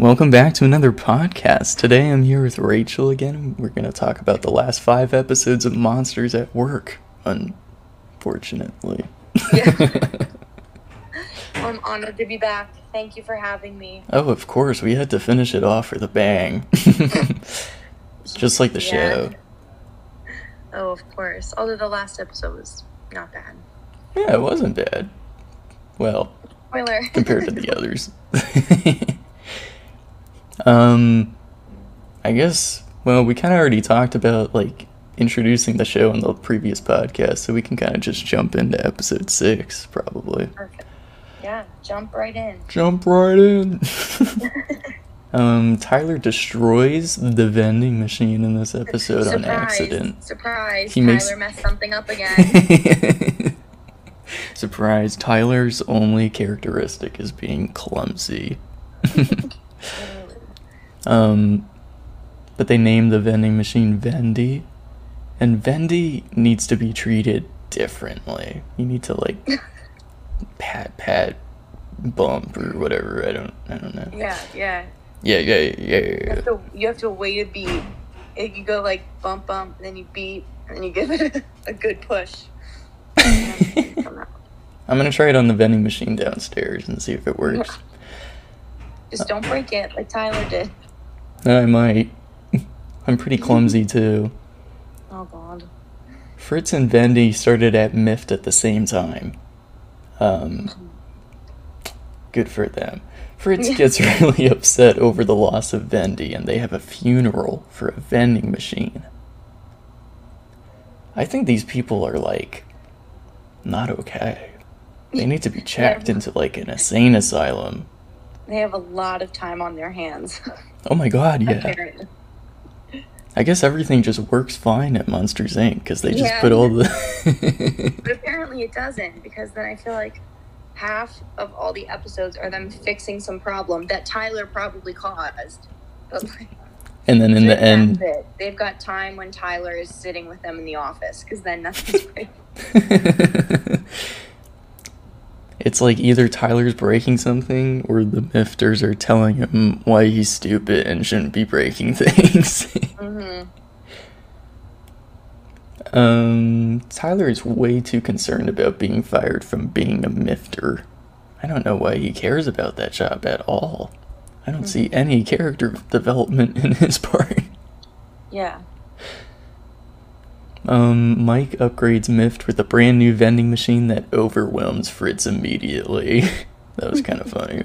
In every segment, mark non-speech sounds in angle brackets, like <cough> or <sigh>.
Welcome back to another podcast. Today I'm here with Rachel again. We're going to talk about the last five episodes of Monsters at Work, unfortunately. Yeah. <laughs> I'm honored to be back. Thank you for having me. oh, of course, we had to finish it off with a bang. <laughs> Just like the Yeah. show. Oh, of course. Although the last episode was not bad. Yeah, it wasn't bad. Well, Spoiler. compared to the <laughs> others. Um, I guess. Well, we kind of already talked about like introducing the show in the previous podcast, so we can kind of just jump into episode six, probably. Perfect. Yeah, jump right in. Jump right in. <laughs> um, Tyler destroys the vending machine in this episode on accident. Surprise. He Tyler makes- messed something up again. <laughs> Surprise! Tyler's only characteristic is being clumsy. <laughs> Um, but they named the vending machine Vendy, and Vendy needs to be treated differently. You need to like <laughs> pat, pat, bump or whatever. I don't, I don't know. yeah, yeah. Yeah, yeah, yeah, yeah. You have to, you have to wait a beat. If you go like bump, bump, then you beat, and then you give it <laughs> a good push. And then you come out. I'm gonna try it on the vending machine downstairs and see if it works. <laughs> Just don't break it like Tyler did. I might. <laughs> I'm pretty clumsy too. <laughs> Oh, God. Fritz and Vendy started at Mift at the same time. Um, <laughs> good for them. Fritz gets really upset over the loss of Vendy, and they have a funeral for a vending machine. I think these people are like not okay. They need to be checked into like an insane asylum. They have a lot of time on their hands. Oh my god, yeah. apparently. I guess everything just works fine at Monsters Inc. because they just Yeah. put all the. But apparently it doesn't, because then I feel like half of all the episodes are them fixing some problem that Tyler probably caused. But like, and then in the end, it. they've got time when Tyler is sitting with them in the office, because then nothing's <laughs> right. <laughs> it's like either Tyler's breaking something or the Mifters are telling him why he's stupid and shouldn't be breaking <laughs> things. hmm um, Tyler is way too concerned about being fired from being a Mifter. I don't know why he cares about that job at all. I don't see any character development in his <laughs> part. Yeah. Um, Mike upgrades Mift with a brand new vending machine that overwhelms Fritz immediately. <laughs> that was kind of <laughs> funny.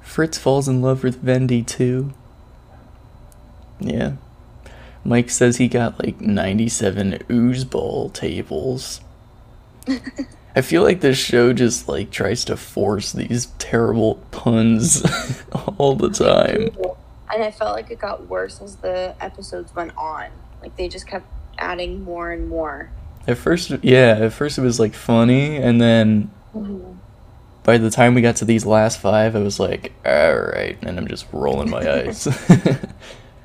Fritz falls in love with Vendy too. Yeah. Mike says he got like 97 oozeball tables. <laughs> I feel like this show just like tries to force these terrible puns all the time. And I felt like it got worse as the episodes went on. Like they just kept adding more and more. At first, yeah, at first it was like funny, and then mm-hmm. by the time we got to these last five, I was like, all right, and I'm just rolling my <laughs> eyes.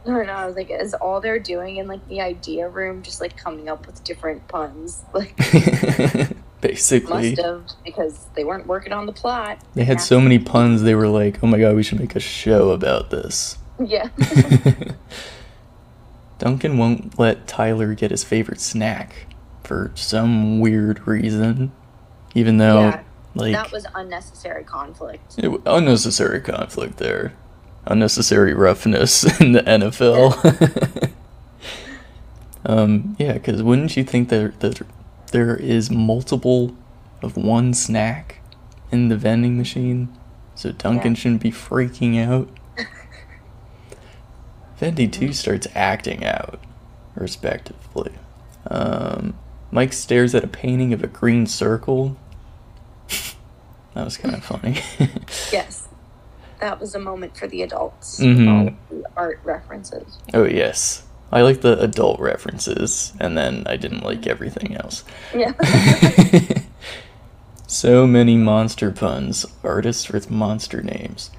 I don't know. I was like, is all they're doing in like the idea room just like coming up with different puns? <laughs> Like <laughs> Basically, must have because they weren't working on the plot. they had so many puns. They were like, "Oh my god, we should make a show about this." Yeah. Duncan won't let Tyler get his favorite snack for some weird reason, even though Yeah, like that was unnecessary conflict. It, unnecessary conflict there. Unnecessary roughness <laughs> in the NFL. <laughs> um, yeah, because wouldn't you think that, that there is multiple of one snack in the vending machine? So Duncan Yeah. shouldn't be freaking out. Vendy too starts acting out, respectively. Um, Mike stares at a painting of a green circle. <laughs> that was kind of <laughs> funny. <laughs> Yes. That was a moment for the adults. Mhm. All the art references. oh yes, I like the adult references, and then I didn't like everything else. Yeah. so many monster puns, artists with monster names.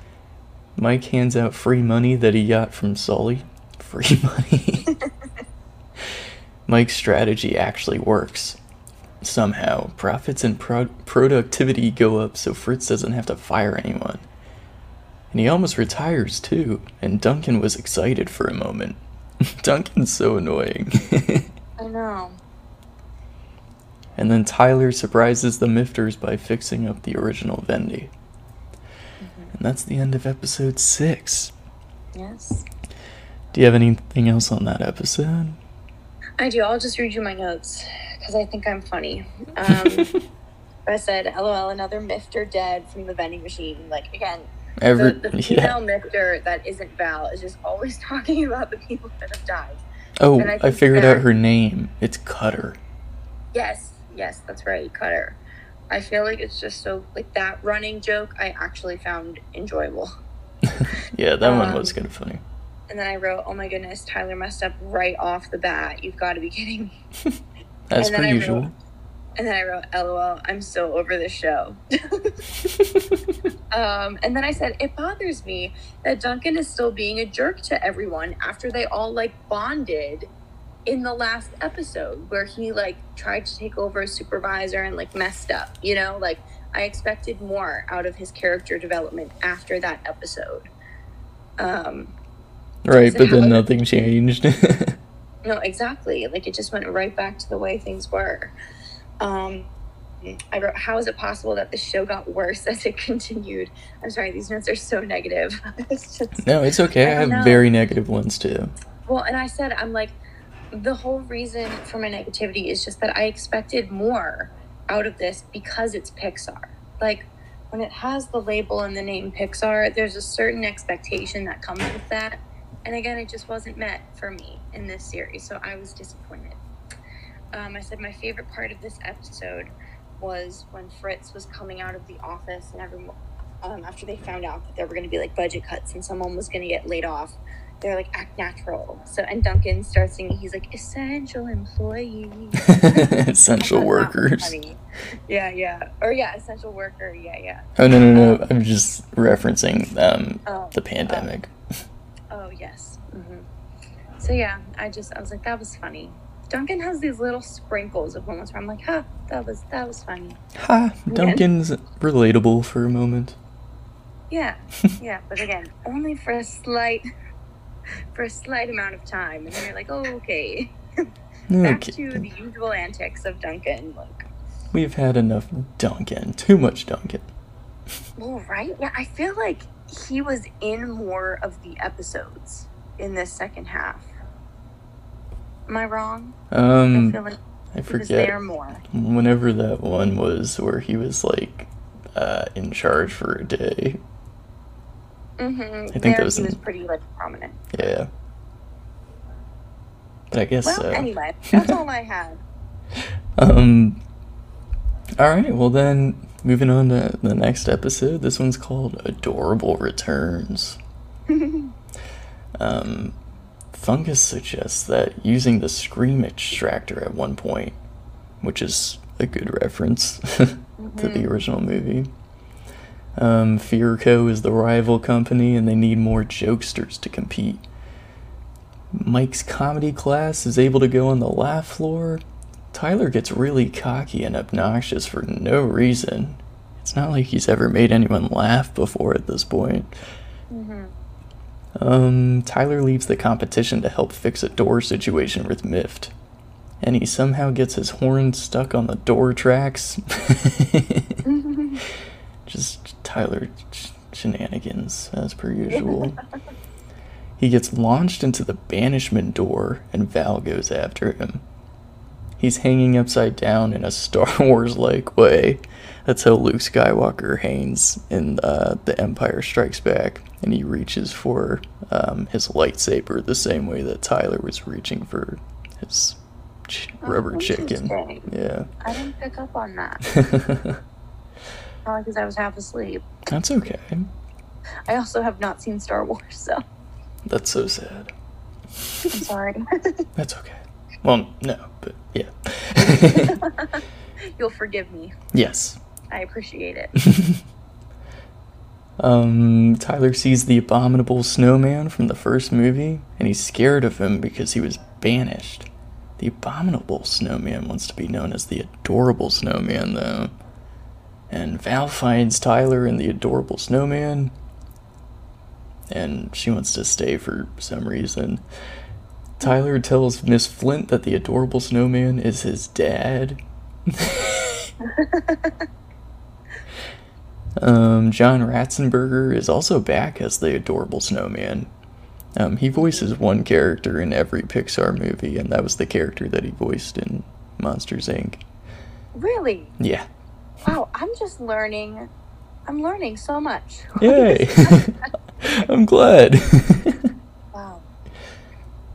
Mike hands out free money that he got from Sully. Free <laughs> money. <laughs> Mike's strategy actually works. Somehow, profits and pro- productivity go up so Fritz doesn't have to fire anyone. And he almost retires too, and Duncan was excited for a moment. <laughs> Duncan's so annoying. I know. and then Tyler surprises the Mifters by fixing up the original Vendy. And that's the end of episode six. Yes. Do you have anything else on that episode? I do. I'll just read you my notes because I think I'm funny. Um, <laughs> I said, "LOL, another Mifter dead from the vending machine." Like again, Every the, the yeah. female Mifter that isn't Val is just always <laughs> talking about the people that have died. Oh, I I, figured that- out her name. It's Cutter. Yes, yes, that's right, Cutter. I feel like it's just so like that running joke. I actually found enjoyable. <laughs> yeah, that one Um, was kind of funny. And then I wrote, "Oh my goodness, Tyler messed up right off the bat. You've got to be kidding me." As per usual. wrote- And then I wrote, "LOL, I'm so over the show." <laughs> um, and then I said, "It bothers me that Duncan is still being a jerk to everyone after they all like bonded in the last episode where he like tried to take over as supervisor and like messed up. You know, like I expected more out of his character development after that episode." Um, right, but then nothing <laughs> changed. No, exactly. Like it just went right back to the way things were. Um, I wrote, "How is it possible that the show got worse <laughs> as it continued?" I'm sorry, these notes are so negative. <laughs> it's just no, it's okay. I I have know. very negative ones too. well, and I said, I'm like, the whole reason for my negativity is just that I expected more out of this because it's Pixar. Like when it has the label and the name Pixar, there's a certain expectation that comes with that. And again, it just wasn't met for me in this series, so I was disappointed. Um, I said my favorite part of this episode was when Fritz was coming out of the office and everyone, um, after they found out that there were going to be like budget cuts and someone was going to get laid off, they're like act natural. So and Duncan starts singing. He's like essential employee. <laughs> Essential I thought that was workers. Yeah, yeah, or yeah, essential worker. Yeah, yeah. Oh no no no! I'm just referencing um Oh, the pandemic. oh yes. hmm So yeah, I just I was like that was funny. Duncan has these little sprinkles of moments where I'm like, huh, that was that was funny. Ha! Duncan's relatable for a moment. Yeah, yeah, but again, only for a slight, for a slight amount of time, and then you're like, oh, okay, <laughs> back Okay, to the usual antics of Duncan. Like, we've had enough Duncan. Too much Duncan. well, right? Yeah, I feel like he was in more of the episodes in this second half. Am I wrong? I Um, feel like I he was there forget. more. Whenever that one was where he was like uh, in charge for a day. Mm-hmm. I think there that was he was pretty like prominent. Yeah. But I guess Well, so. anyway, that's all I had. <laughs> Um. All right. Well, then moving on to the next episode. This one's called "Adorable Returns." <laughs> Um, Fungus suggests that using the Scream extractor at one point, which is a good reference <laughs> to the original movie. Um, Fearco is the rival company, and they need more jokesters to compete. Mike's comedy class is able to go on the laugh floor. Tyler gets really cocky and obnoxious for no reason. It's not like he's ever made anyone laugh before at this point. hmm Um, Tyler leaves the competition to help fix a door situation with Mift. And he somehow gets his horn stuck on the door tracks. <laughs> <laughs> Just Tyler shenanigans, as per usual. <laughs> he gets launched into the banishment door, and Val goes after him. He's hanging upside down in a Star <laughs> Wars like way. That's how Luke Skywalker hangs in uh, The Empire Strikes Back, and he reaches for um, his lightsaber the same way that Tyler was reaching for his ch- Oh, rubber chicken. Yeah. I didn't pick up on that. <laughs> Probably because I was half asleep. That's okay. I also have not seen Star Wars, so That's so sad. I'm sorry. <laughs> That's okay. Well, no, but yeah. <laughs> You'll forgive me. yes. I appreciate it. <laughs> Um, Tyler sees the abominable snowman from the first movie, and he's scared of him because he was banished. The abominable snowman wants to be known as the adorable snowman, though. And Val finds Tyler and the adorable snowman. and she wants to stay for some reason. Tyler tells Miss Flint that the adorable snowman is his dad. <laughs> um, John Ratzenberger is also back as the adorable snowman. Um, he voices one character in every Pixar movie, and that was the character that he voiced in Monsters Inc. Really? Yeah. Wow, I'm just learning. I'm learning so much. <laughs> Yay! <laughs> I'm glad. Wow. <laughs>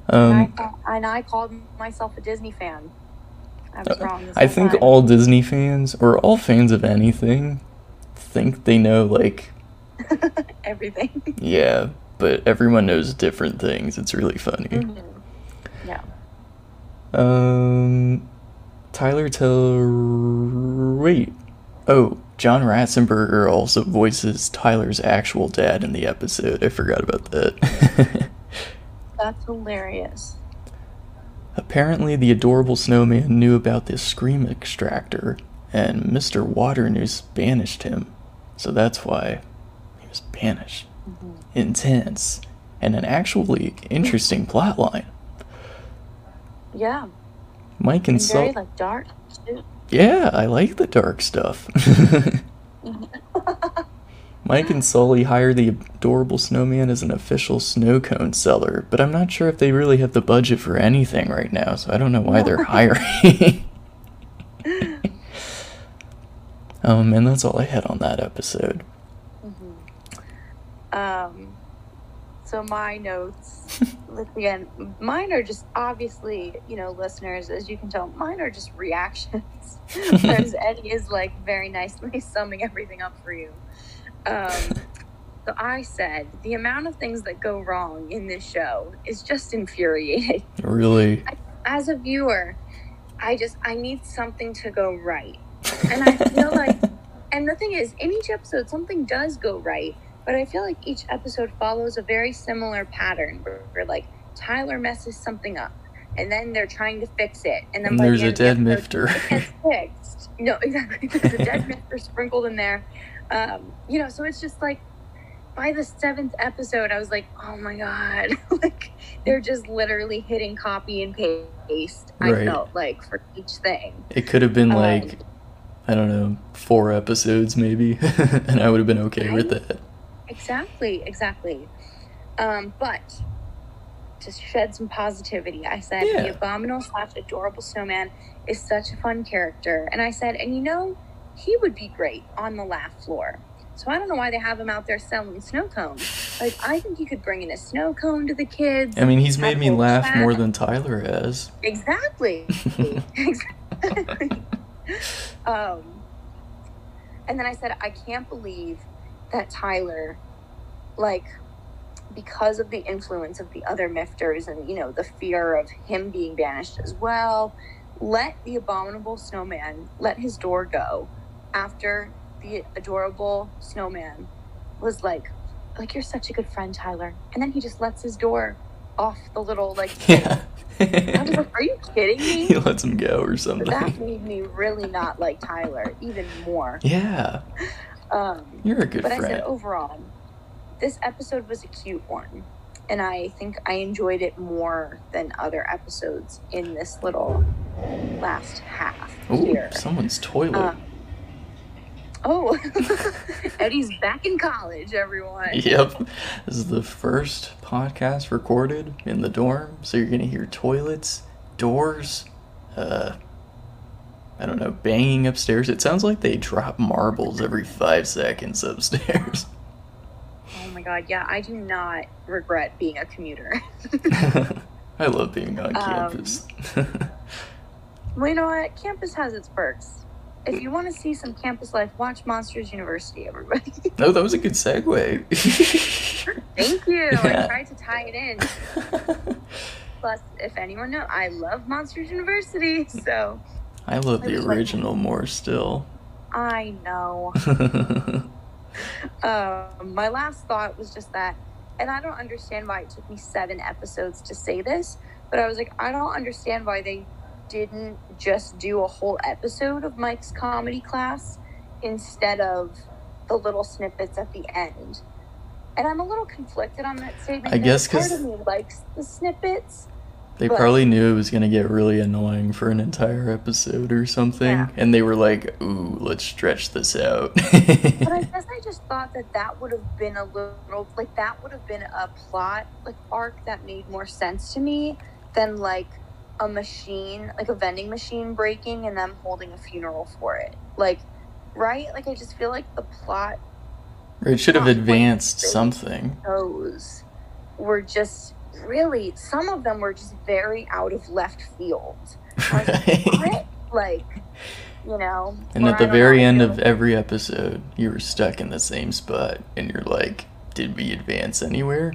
And, I um, and I called myself a Disney fan. I was wrong. I think time. all Disney fans, or all fans of anything, think they know, like, everything. yeah, but everyone knows different things. It's really funny. Mhm. Yeah. Um, Tyler tell. Wait. Oh, John Ratzenberger also voices Tyler's actual dad in the episode. I forgot about that. <laughs> That's hilarious. Apparently, the adorable snowman knew about this scream extractor, and Mr. Waternoose banished him. So that's why he was banished. Mm-hmm. Intense. And an actually interesting plotline. Yeah. Mike and And very like dark. too. Yeah, I like the dark stuff. Mike and Sully hire the adorable snowman as an official snow cone seller, but I'm not sure if they really have the budget for anything right now, so I don't know why they're <laughs> hiring. <laughs> um, and that's all I had on that episode. Um, so my notes, <laughs> again, mine are just obviously, you know, listeners, as you can tell, mine are just reactions. <laughs> Whereas Eddie is like very nicely <laughs> summing everything up for you. Um, so I said the amount of things that go wrong in this show is just infuriating. Really? As a viewer, I just I need something to go right, and I feel like, and the thing is, in each episode, something does go right, but I feel like each episode follows a very similar pattern where, where like Tyler messes something up, and then they're trying to fix it, and then And the there's a the dead mifter. it gets <laughs> fixed. No, exactly. There's a dead mifter sprinkled in there. Um, you know, so it's just like by the seventh episode, I was like, oh my god, <laughs> like they're just literally hitting copy and paste. I felt like for each thing. It could have been Um, like, I don't know, four episodes maybe, <laughs> and I would have been okay with Right? Exactly, exactly. Um, but to shed some positivity, I said Yeah. the abominable slash adorable snowman is such a fun character, and I said, and you know, he would be great on the laugh floor. So I don't know why they have him out there selling snow cones. Like I think you could bring in a snow cone to the kids. I mean, he's made me laugh chat. more than Tyler has. Exactly. <laughs> exactly. <laughs> um, and then I said, I can't believe that Tyler, like, because of the influence of the other mifters and, you know, the fear of him being banished as well, let the abominable snowman let his door go after the adorable snowman was like, like, you're such a good friend, Tyler. And then he just lets his door off the little, like, Yeah. I was like, are you kidding me? <laughs> he lets him go or something. That made me really not like Tyler even more. Yeah, Um, you're a good but I said overall, this episode was a cute one. And I think I enjoyed it more than other episodes in this little last half Ooh, here. someone's toilet. Um, oh, <laughs> Eddie's back in college, everyone. Yep. This is the first podcast recorded in the dorm, so you're gonna hear toilets, doors, uh I don't know, banging upstairs. It sounds like they drop marbles every five seconds upstairs. <laughs> Oh my god, yeah, I do not regret being a commuter. <laughs> I love being on Um, campus. <laughs> Well, you know what? Campus has its perks. If you want to see some campus life, watch Monsters University, everybody. no, that was a good segue. Thank you. Yeah. I tried to tie it in. Plus, if anyone knows, I love Monsters University, so I love the like- original more still. I know. <laughs> Um, my last thought was just that, and I don't understand why it took me seven episodes to say this, but I was like, I don't understand why they didn't just do a whole episode of Mike's comedy class instead of the little snippets at the end. and I'm a little conflicted on that statement. I guess part 'cause- of me likes the snippets. They But- probably knew it was gonna get really annoying for an entire episode or something, Yeah. and they were like, "Ooh, let's stretch this out." <laughs> But I guess I just thought that that would have been a little like that would have been a plot like arc that made more sense to me than like a machine like a vending machine breaking and them holding a funeral for it. Like, right? Like I just feel like the plot it should have advanced something. those were just really some of them were just very out of left field. <laughs> Like. Like, you know. And at the very end of every episode, you were stuck in the same spot, and you're like, "Did we advance anywhere?"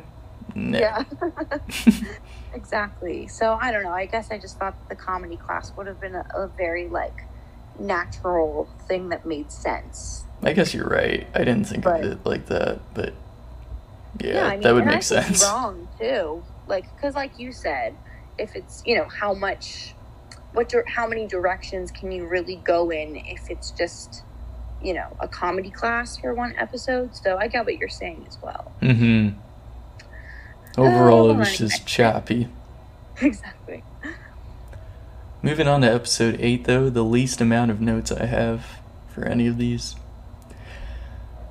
No. Yeah. <laughs> <laughs> exactly. So I don't know. I guess I just thought the comedy class would have been a, a very like natural thing that made sense. I guess you're right. I didn't think But- of it like that, but yeah, I mean, that would make I sense. wrong too, like because like you said, if it's you know how much, what how many directions can you really go in if it's just you know a comedy class for one episode? So I get what you're saying as well. Mm-hmm. Overall, it was anyway. just <laughs> choppy. exactly. Moving on to episode 8, though, the least amount of notes I have for any of these.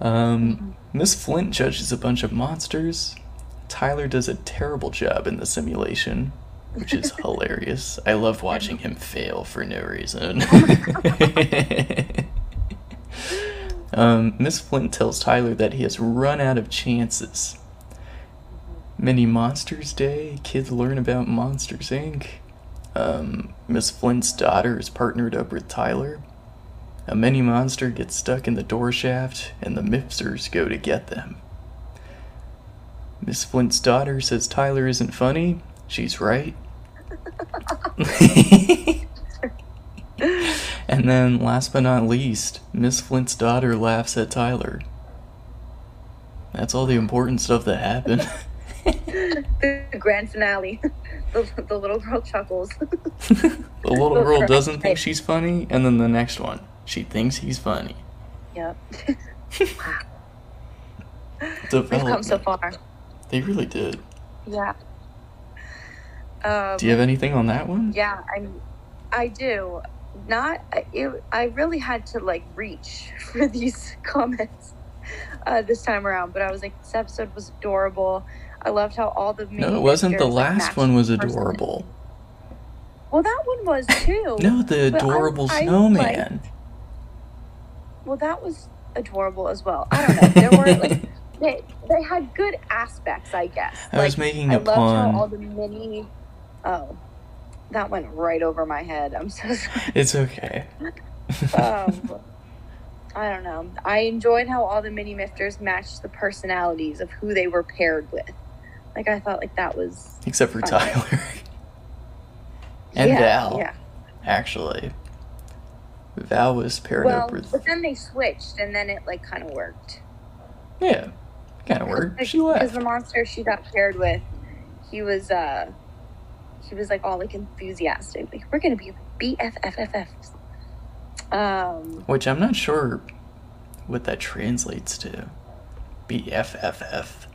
Um, Miss Flint judges a bunch of monsters. Tyler does a terrible job in the simulation, which is <laughs> hilarious. I love watching him fail for no reason. <laughs> um, Miss Flint tells Tyler that he has run out of chances. Mini Monsters Day, kids learn about Monsters Inc. Um, Miss Flint's daughter is partnered up with Tyler. A mini monster gets stuck in the door shaft, and the Mifters go to get them. Miss Flint's daughter says Tyler isn't funny. She's right. <laughs> and then, last but not least, Miss Flint's daughter laughs at Tyler. That's all the important stuff that happened. <laughs> the grand finale. <laughs> The, the little girl chuckles. the little girl doesn't think she's funny, and then the next one, she thinks he's funny. yep. <laughs> Wow. They've come so far. They really did. Yeah. Um, Do you have anything on that one? Yeah, I, I do. Not. It, I really had to like reach <laughs> for these <laughs> comments uh, this time around, but I was like, this episode was adorable. I loved how all the No, it wasn't. The characters, like, last one was the person. adorable. Well, that one was too. No, the I- adorable I snowman. Well, that was adorable as well. I don't know. There were like <laughs> they they had good aspects, I guess. I like, was making I a loved how all the mini. Oh, that went right over my head. I'm so <laughs> sorry. It's okay. um, <laughs> I don't know. I enjoyed how all the mini mifters matched the personalities of who they were paired with. Like I thought, like that was Except for fun. Tyler. and yeah, Val, Yeah. actually. Val was paired Well, up with. but then they switched, and then it like kind of worked. Yeah, kind of worked. She left Because the monster she got paired with, he was uh, he was like all like enthusiastic. Like we're gonna be BFFFFs. Um, Which I'm not sure what that translates to. BFFF.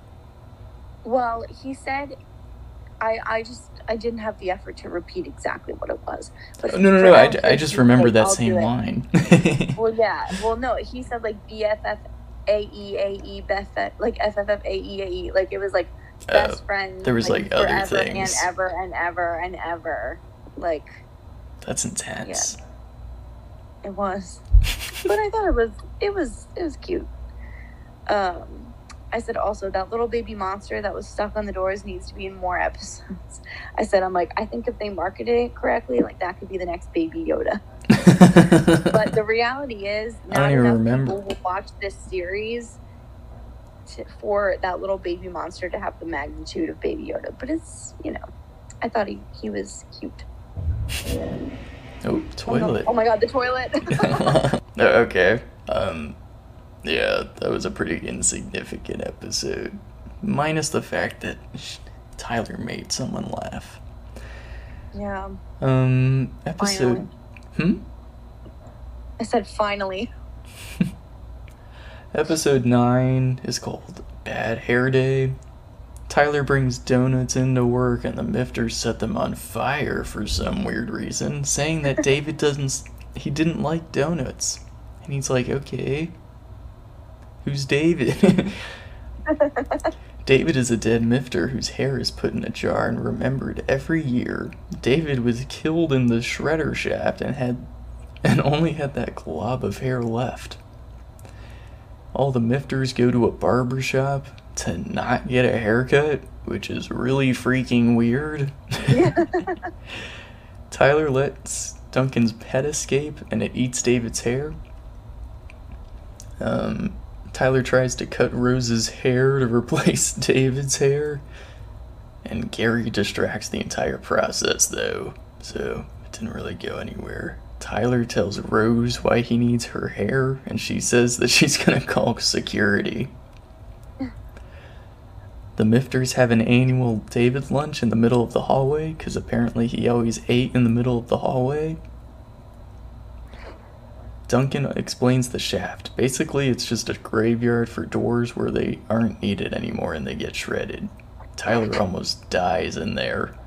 well, he said, I I just I didn't have the effort to repeat exactly what it was. But Oh, no, no, no. I, I just remember like, that "I'll same line. <laughs> Well, yeah. Well, no, he said like BFF. A E A E Beth like FFF A E A E like it was like best Oh, friends there was, like, other things. and ever and ever and ever like That's intense. it was <laughs> but I thought it was it was it was cute. Um, I said also that little baby monster that was stuck on the doors needs to be in more episodes. <laughs> I said I'm like I think if they marketed it correctly, like that could be the next Baby Yoda. <laughs> But the reality is, I don't not even enough remember. people will watch this series to, for that little baby monster to have the magnitude of Baby Yoda. But it's you know, I thought he he was cute. oh, Oh, no. toilet. Oh my god, the toilet. <laughs> Okay. Um, yeah, that was a pretty insignificant episode. Minus the fact that Tyler made someone laugh. yeah. Um, episode. Hmm? I said finally. <laughs> Episode 9 is called bad hair day. Tyler brings donuts into work and the mifters set them on fire for some weird reason, saying that <laughs> David doesn't he didn't like donuts. And he's like, "Okay. Who's David?" <laughs> David is a dead mifter whose hair is put in a jar and remembered every year. David was killed in the shredder shaft and had and only had that glob of hair left. All the mifters go to a barber shop to not get a haircut, which is really freaking weird. <laughs> Tyler lets Duncan's pet escape and it eats David's hair. Um, Tyler tries to cut Roze's hair to replace <laughs> David's hair. And Gary distracts the entire process, though, so it didn't really go anywhere. Tyler tells Roze why he needs her hair, and she says that <laughs> she's gonna call security. The Mifters have an annual David lunch in the middle of the hallway because apparently he always ate in the middle of the hallway. Duncan explains the shaft. Basically, it's just a graveyard for doors where they aren't needed anymore and they get shredded. Tyler almost dies in there,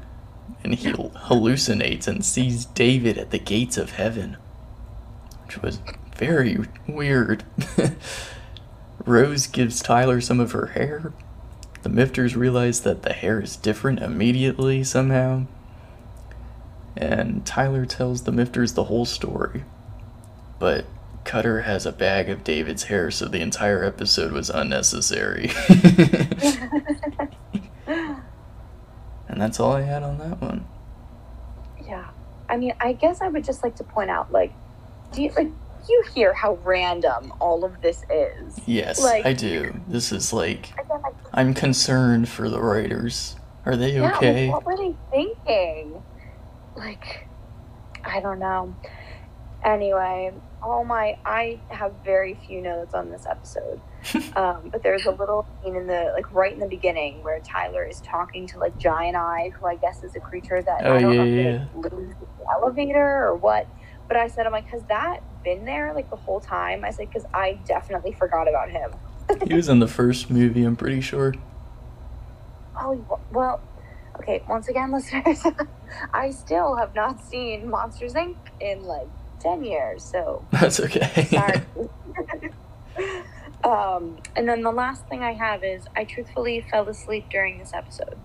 and he hallucinates and sees David at the gates of heaven, which was very weird. <laughs> Roze gives Tyler some of her hair. The Mifters realize that the hair is different immediately somehow. And Tyler tells the Mifters the whole story but Cutter has a bag of David's hair, so the entire episode was unnecessary. <laughs> and that's all I had on that one. Yeah. I mean, I guess I would just like to point out, like, do you like you hear how random all of this is? Yes, Like- I do. This is like I'm concerned for the writers. Are they yeah, okay? what were they thinking? Like, I don't know. Anyway, all my I have very few notes on this episode. <laughs> um, but there's a little scene in the like right in the beginning where Tyler is talking to like Giant Eye, who I guess is a creature that Oh, I don't yeah, know if yeah, they lose the elevator or what. But I said, I'm like, has that been there like the whole time? I said, because I definitely forgot about him. he was in the first movie, I'm pretty sure. <laughs> Oh, well, okay, once again, <laughs> listeners, I still have not seen Monsters Inc. in like 10 years, so <laughs> That's okay. <laughs> <laughs> um, and then the last thing I have is I truthfully fell asleep during this episode.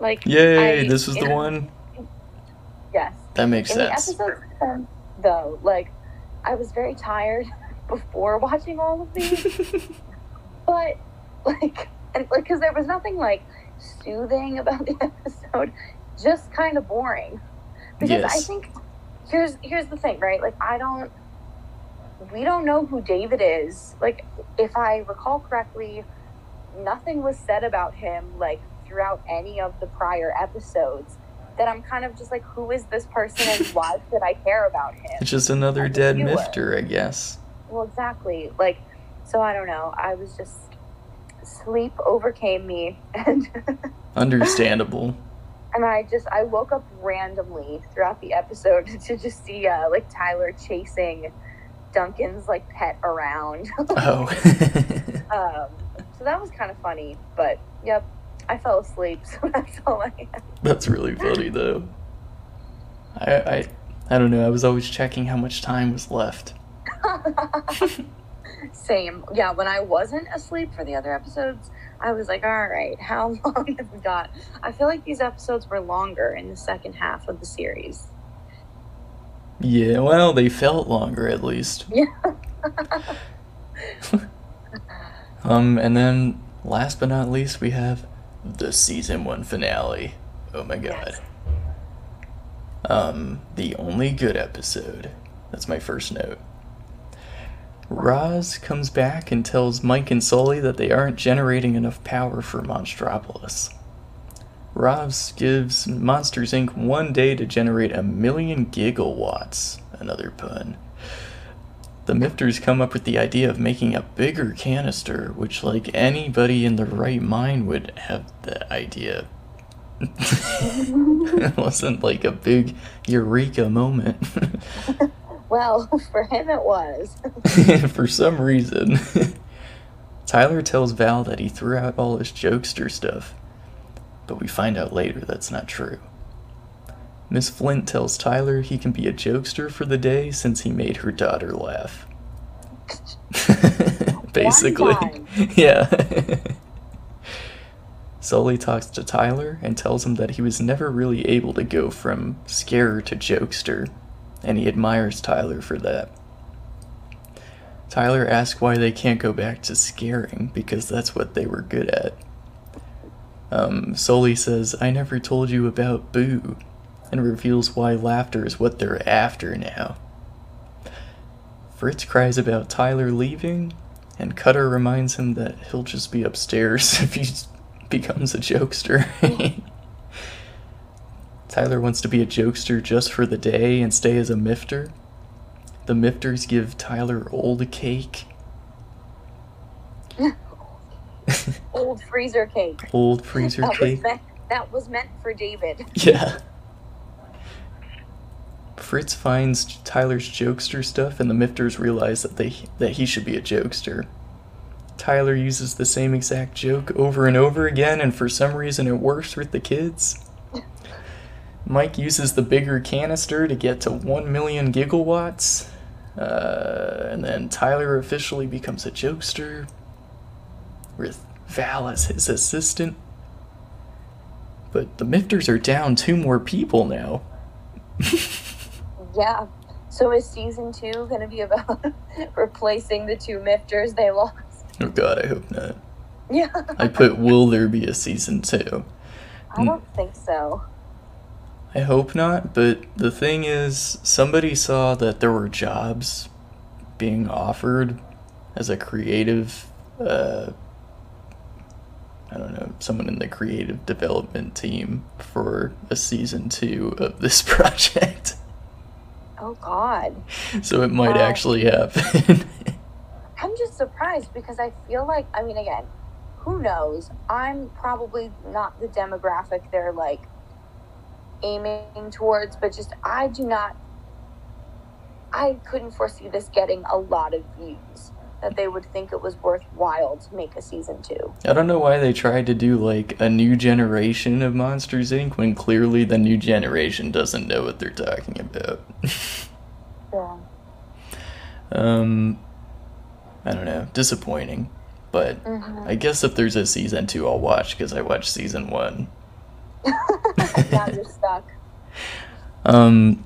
Like, Yay, I- this is the one? Yes. That makes In sense. the episode, though, like, I was very tired before watching all of these. but like and like because there was nothing like soothing about the episode just kind of boring because i think here's here's the thing right like i don't we don't know who david is like if i recall correctly nothing was said about him like throughout any of the prior episodes that i'm kind of just like who is this person and <laughs> why should i care about him It's just another dead mifter, I guess. well, exactly. Like, so I don't know. I was just sleep overcame me, and <laughs> Understandable. And I just I woke up randomly throughout the episode <laughs> to just see uh, like Tyler chasing Duncan's like pet around. <laughs> Oh. <laughs> um, so that was kind of funny. But yep, I fell asleep. So that's all I have. That's really funny though. I I I don't know, I was always checking how much time was left. Same. Yeah, when I wasn't asleep for the other episodes, I was like, all right, how <laughs> long have we got? I feel like these episodes were longer in the second half of the series. Yeah, well, they felt longer at least. Yeah. <laughs> Um, and then last but not least, we have the season one finale. Oh my god. Yes. Um, the only good episode. That's my first note. Roz comes back and tells Mike and Sully that they aren't generating enough power for Monstropolis. Roz gives Monsters Inc. one day to generate a million gigawatts. Another pun. The Mifters come up with the idea of making a bigger canister, which, like anybody in their right mind, would have the idea. <laughs> it wasn't like a big eureka moment. <laughs> Well, <laughs> for him it was. <laughs> for some reason. <laughs> Tyler tells Val that he threw out all his jokester stuff, but we find out later that's not true. Miss Flint tells Tyler he can be a jokester for the day since he made her daughter laugh. Basically. Yeah. Sully talks to Tyler and tells him that he was never really able to go from scarer to jokester, and he admires Tyler for that. Tyler asks why they can't go back to scaring because that's what they were good at. Um, Sully says, I never told you about Boo, and reveals why laughter is what they're after now. Fritz cries about Tyler leaving, and Cutter reminds him that he'll just be upstairs <laughs> if he becomes a jokester. <laughs> Tyler wants to be a jokester just for the day and stay as a mifter. The mifters give Tyler old cake. <laughs> Old freezer cake. Old freezer That was, cake. meant, that was meant for David. <laughs> Yeah. Fritz finds Tyler's jokester stuff, and the Mifters realize that they that he should be a jokester. Tyler uses the same exact joke over and over again, and for some reason it works with the kids. Mike uses the bigger canister to get to 1 million gigawatts, uh, and then Tyler officially becomes a jokester with Val as his assistant. But the Mifters are down two more people now. <laughs> Yeah. So is season two going to be about <laughs> replacing the two mifters they lost? Oh god, I hope not. <laughs> Yeah. I put will there be a season two? I don't think so. I hope not, but the thing is, somebody saw that there were jobs being offered as a creative, uh, I don't know, someone in the creative development team for a season two of this <laughs> project. Oh God. so it might Wow. actually happen. <laughs> I'm just surprised because I feel like I mean again, who knows? I'm probably not the demographic they're like aiming towards, but just I do not I couldn't foresee this getting a lot of views. That they would think it was worthwhile to make a season two. I don't know why they tried to do like a new generation of Monsters Inc. when clearly the new generation doesn't know what they're talking about. <laughs> Yeah. um, I don't know, disappointing. But Mhm. I guess if there's a season two, I'll watch because I watched season one. Now you're stuck. <laughs> Um,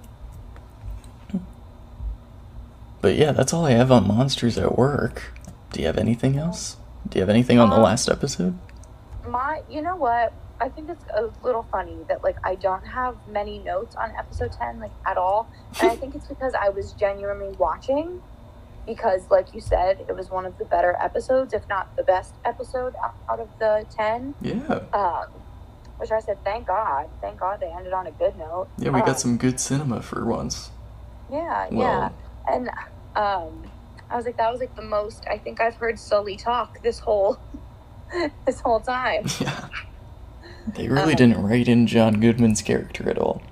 but yeah, that's all I have on Monsters at Work. Do you have anything else? Do you have anything on the Um, last episode? My, you know what? I think it's a little funny that like I don't have many notes on episode ten like at all, and I think it's because I was genuinely watching. Because, like you said, it was one of the better episodes, if not the best episode out- out of the ten. Yeah. Um, which I said, thank God, thank God they ended on a good note. Yeah, we Um, got some good cinema for once. Yeah, yeah, and um, I was like, that was like the most I think I've heard Sully talk this whole <laughs> this whole time. <laughs> yeah. They really Um, didn't write in John Goodman's character at all.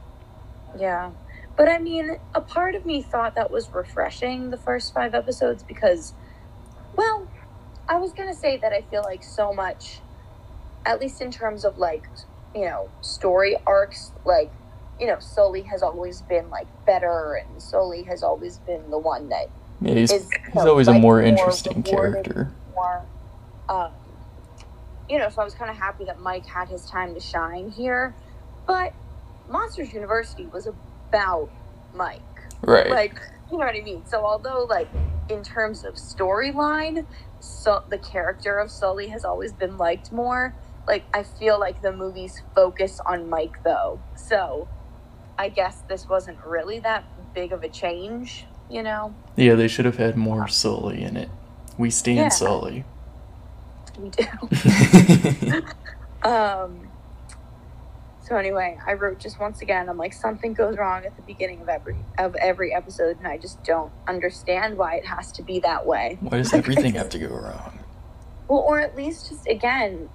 Yeah. But I mean, a part of me thought that was refreshing the first five episodes because, well, I was going to say that I feel like so much, at least in terms of like, you know, story arcs, like, you know, Sully has always been like better and Sully has always been the one that Yeah, he's, is, he's know, always a more interesting rewarded character. more. Um, you know, so I was kind of happy that Mike had his time to shine here. But Monsters University was about Mike. Right. Like, you know what I mean? So, although, like, in terms of storyline, so the character of Sully has always been liked more. Like, I feel like the movies focus on Mike, though. So, I guess this wasn't really that big of a change, you know? yeah, they should have had more Sully in it. We stand Yeah. Sully. We do. <laughs> <laughs> Um. So anyway, I wrote just once again. I'm like something goes wrong at the beginning of every of every episode, and I just don't understand why it has to be that way. Why does everything have to <laughs> go wrong? Well, or at least just again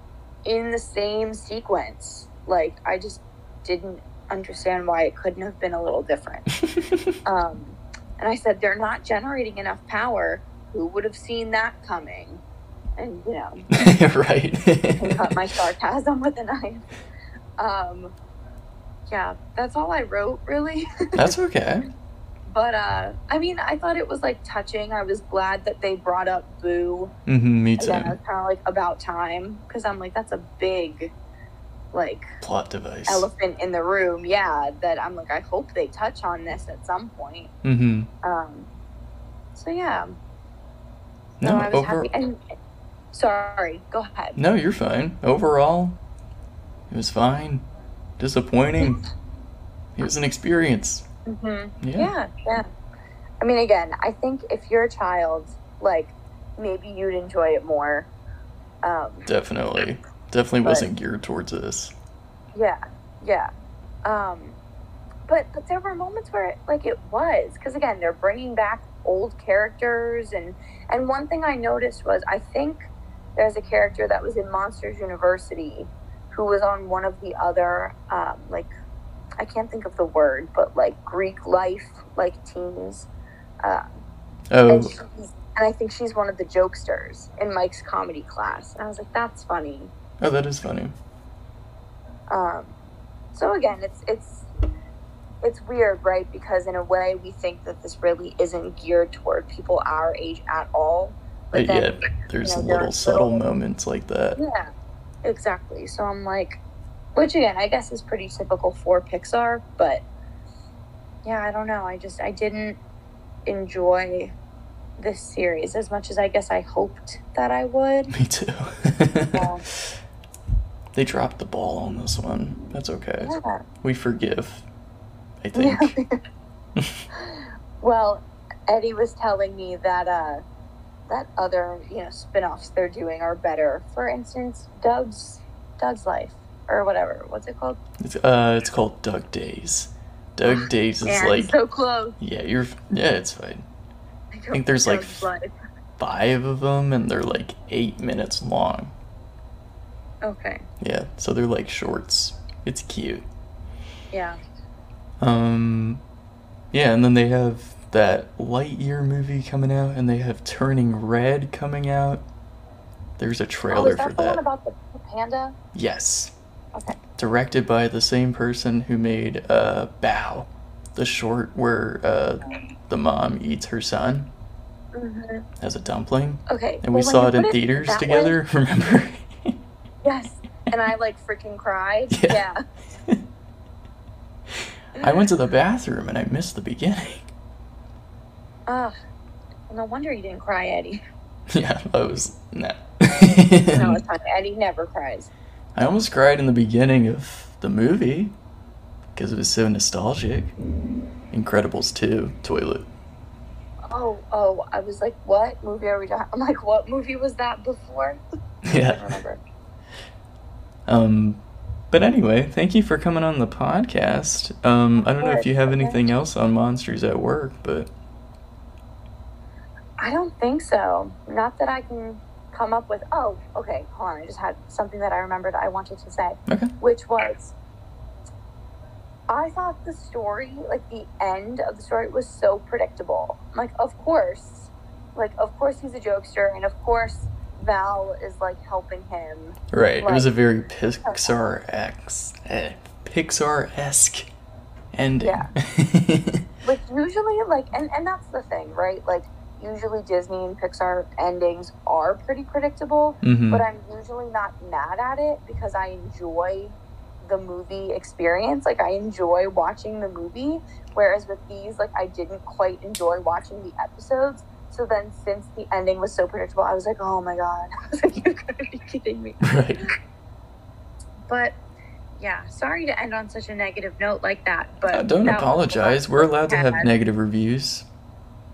in the same sequence. Like I just didn't understand why it couldn't have been a little different. <laughs> Um, and I said they're not generating enough power. Who would have seen that coming? and you know, <laughs> right. cut my sarcasm with a knife. Um, yeah, that's all I wrote really. That's okay. <laughs> but uh, I mean, I thought it was like touching. I was glad that they brought up Boo. hmm me too. Again, I was kind of like about time because I'm like, that's a big, like, Plot device. elephant in the room. Yeah, that I'm like, I hope they touch on this at some point. Mm-hmm. Um, so yeah, No, no, I was over- happy. And sorry, go ahead. no, you're fine. Overall, it was fine. Disappointing. It was an experience. Hmm Yeah. Yeah, yeah. I mean, again, I think if you're a child, like maybe you'd enjoy it more. Um, Definitely. Definitely But- wasn't geared towards this. yeah, yeah. Um, but but there were moments where it, like it was because again they're bringing back old characters and and one thing I noticed was I think there's a character that was in Monsters University who was on one of the other um, like I can't think of the word but like Greek life like teams. Uh, Oh, and, and I think she's one of the jokesters in Mike's comedy class. And I was like, that's funny. oh, that is funny. Um, so again, it's it's it's weird, right? Because in a way, we think that this really isn't geared toward people our age at all. But But then, yet, there's you know, little there's subtle little- moments like that. yeah, exactly. So I'm like, which again, I guess is pretty typical for Pixar, but yeah, I don't know. I just I didn't enjoy this series as much as I guess I hoped that I would. <laughs> Me too. Yeah. <laughs> they dropped the ball on this one. That's okay. Yeah. We forgive. I think. <laughs> well, Eddie was telling me that uh, that other you know spin-offs they're doing are better. For instance, Dug's Dug's Life or whatever. What's it called? It's, uh, it's called Dug Days. Dug <laughs> Days is Man, like, so close. yeah, you're, yeah, it's fine. I think there's, like, Life. Five of them, and they're like eight minutes long. Okay. Yeah, so they're like shorts. It's cute. Yeah. Um, yeah, and then they have that Lightyear movie coming out, and they have Turning Red coming out. There's a Oh, trailer is that for the one that. about the panda? Yes, Okay. directed by the same person who made uh, Bao, the short where uh, the mom eats her son hmm as a dumpling, Okay. and we well, when saw it in theaters that together. <laughs> Remember? yes. And I like freaking cried. Yeah. yeah. <laughs> I went to the bathroom and I missed the beginning. Ugh. no wonder you didn't cry, Eddie. <laughs> Yeah, I was no. No, it's fine. Eddie never cries. I almost cried in the beginning of the movie because it was so nostalgic. Incredibles 2, Toilet. Oh, oh, I was like, what movie are we talking? I'm like, what movie was that before? <laughs> I Yeah. remember. Um, but anyway, thank you for coming on the podcast. Um, I don't know if you have anything else on Monsters at Work, but I don't think so. Not that I can come up with. Oh, okay. Hold on. I just had something that I remembered I wanted to say, okay. which was I thought the story, like the end of the story, was so predictable. Like, of course, like, of course he's a jokester, and of course Val is like helping him. Right. It was a very Pixar X, eh, Pixar esque ending. Yeah. <laughs> Like usually, like, and and that's the thing, right? Like, usually Disney and Pixar endings are pretty predictable. hmm but I'm usually not mad at it because I enjoy the movie experience. Like I enjoy watching the movie, whereas with these, like I didn't quite enjoy watching the episodes. So then, since the ending was so predictable, I was like, "Oh my god!" I was like, "You gotta be kidding me!" <laughs> Right. But yeah, sorry to end on such a negative note like that. But Uh, don't that was the apologize. We're allowed to have negative reviews.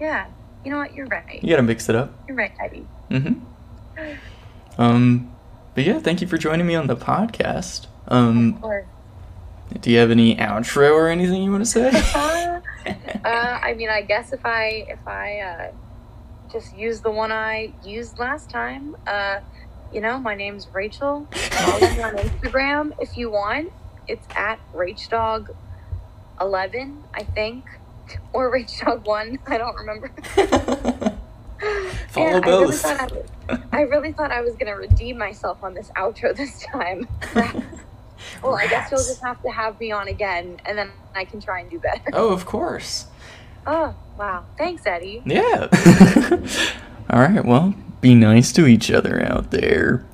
Yeah, you know what? You're right. You gotta mix it up. You're right, Eddie. Mm-hmm. Um, but yeah, thank you for joining me on the podcast. Um, Or, do you have any outro or anything you want to say? <laughs> uh, <laughs> uh, I mean, I guess if I if I uh, just use the one I used last time, uh, you know, my name's Rachel. Follow me on <laughs> Instagram if you want. It's at RachDog11, I think, <laughs> or RachDog1. I don't remember. <laughs> Follow both. I really, thought I, was, I really thought I was gonna redeem myself on this outro <laughs> this time. well, I guess you'll just have to have me on again, and then I can try and do better. Oh, of course. Oh, wow. Thanks, Eddie. Yeah. All right. Well, be nice to each other out there.